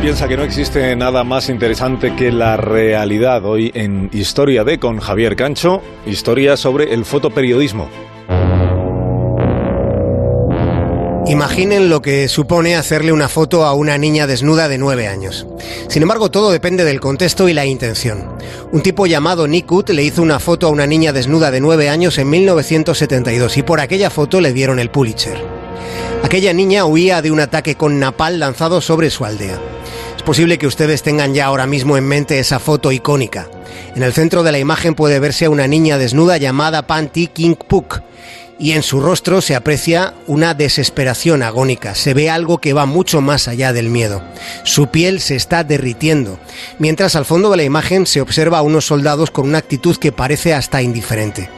piensa que no existe nada más interesante que la realidad. Hoy en Historia de con Javier Cancho, historia sobre el fotoperiodismo. Imaginen lo que supone hacerle una foto a una niña desnuda de 9 años. Sin embargo, todo depende del contexto y la intención. Un tipo llamado Wood le hizo una foto a una niña desnuda de 9 años en 1972 y por aquella foto le dieron el Pulitzer. Aquella niña huía de un ataque con napal lanzado sobre su aldea. Es posible que ustedes tengan ya ahora mismo en mente esa foto icónica. En el centro de la imagen puede verse a una niña desnuda llamada Panty King Puk y en su rostro se aprecia una desesperación agónica, se ve algo que va mucho más allá del miedo. Su piel se está derritiendo, mientras al fondo de la imagen se observa a unos soldados con una actitud que parece hasta indiferente.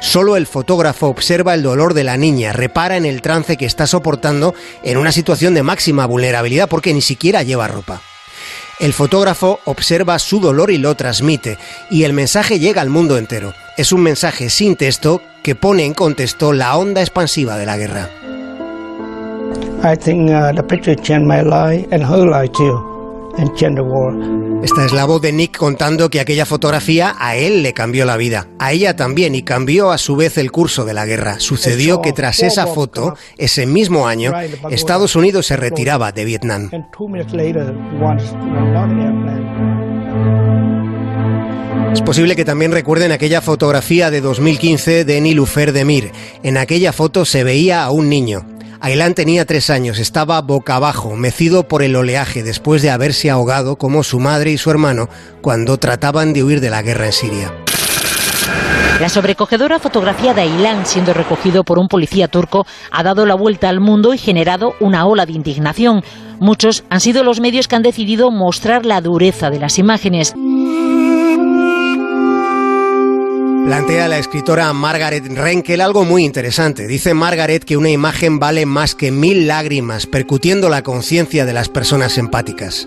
Solo el fotógrafo observa el dolor de la niña, repara en el trance que está soportando en una situación de máxima vulnerabilidad porque ni siquiera lleva ropa. El fotógrafo observa su dolor y lo transmite, y el mensaje llega al mundo entero. Es un mensaje sin texto que pone en contexto la onda expansiva de la guerra. Uh. Esta es la voz de Nick contando que aquella fotografía a él le cambió la vida, a ella también y cambió a su vez el curso de la guerra. Sucedió que tras esa foto, ese mismo año, Estados Unidos se retiraba de Vietnam. Es posible que también recuerden aquella fotografía de 2015 de Nilufer Demir. En aquella foto se veía a un niño. Ailán tenía tres años, estaba boca abajo, mecido por el oleaje después de haberse ahogado como su madre y su hermano cuando trataban de huir de la guerra en Siria. La sobrecogedora fotografía de Ailán siendo recogido por un policía turco ha dado la vuelta al mundo y generado una ola de indignación. Muchos han sido los medios que han decidido mostrar la dureza de las imágenes. Plantea la escritora Margaret Renkel algo muy interesante. Dice Margaret que una imagen vale más que mil lágrimas, percutiendo la conciencia de las personas empáticas.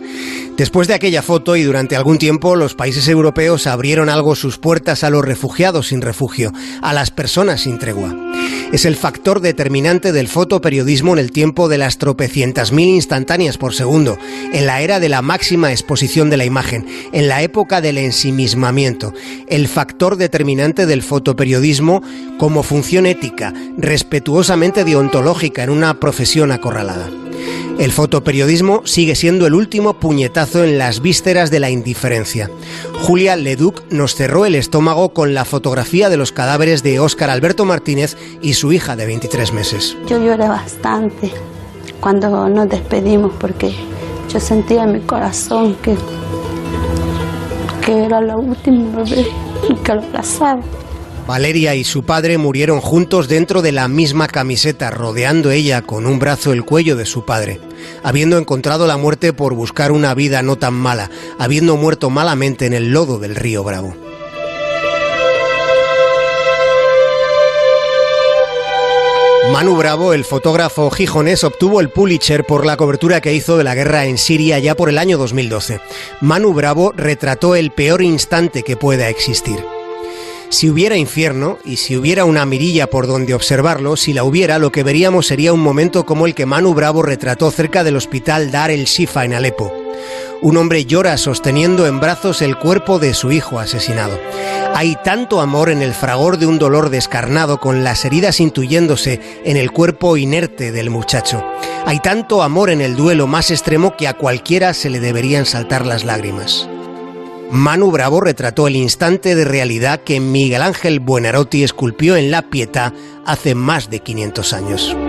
Después de aquella foto y durante algún tiempo, los países europeos abrieron algo sus puertas a los refugiados sin refugio, a las personas sin tregua. Es el factor determinante del fotoperiodismo en el tiempo de las tropecientas mil instantáneas por segundo, en la era de la máxima exposición de la imagen, en la época del ensimismamiento. El factor determinante del fotoperiodismo como función ética, respetuosamente deontológica en una profesión acorralada. El fotoperiodismo sigue siendo el último puñetazo en las vísceras de la indiferencia. Julia Leduc nos cerró el estómago con la fotografía de los cadáveres de Óscar Alberto Martínez y su hija de 23 meses. Yo lloré bastante cuando nos despedimos porque yo sentía en mi corazón que, que era la última vez que lo Valeria y su padre murieron juntos dentro de la misma camiseta, rodeando ella con un brazo el cuello de su padre, habiendo encontrado la muerte por buscar una vida no tan mala, habiendo muerto malamente en el lodo del río Bravo. Manu Bravo, el fotógrafo gijonés, obtuvo el Pulitzer por la cobertura que hizo de la guerra en Siria ya por el año 2012. Manu Bravo retrató el peor instante que pueda existir. Si hubiera infierno y si hubiera una mirilla por donde observarlo, si la hubiera, lo que veríamos sería un momento como el que Manu Bravo retrató cerca del hospital Dar el Shifa en Alepo. Un hombre llora sosteniendo en brazos el cuerpo de su hijo asesinado. Hay tanto amor en el fragor de un dolor descarnado con las heridas intuyéndose en el cuerpo inerte del muchacho. Hay tanto amor en el duelo más extremo que a cualquiera se le deberían saltar las lágrimas. Manu Bravo retrató el instante de realidad que Miguel Ángel Buenarroti esculpió en La Pietà hace más de 500 años.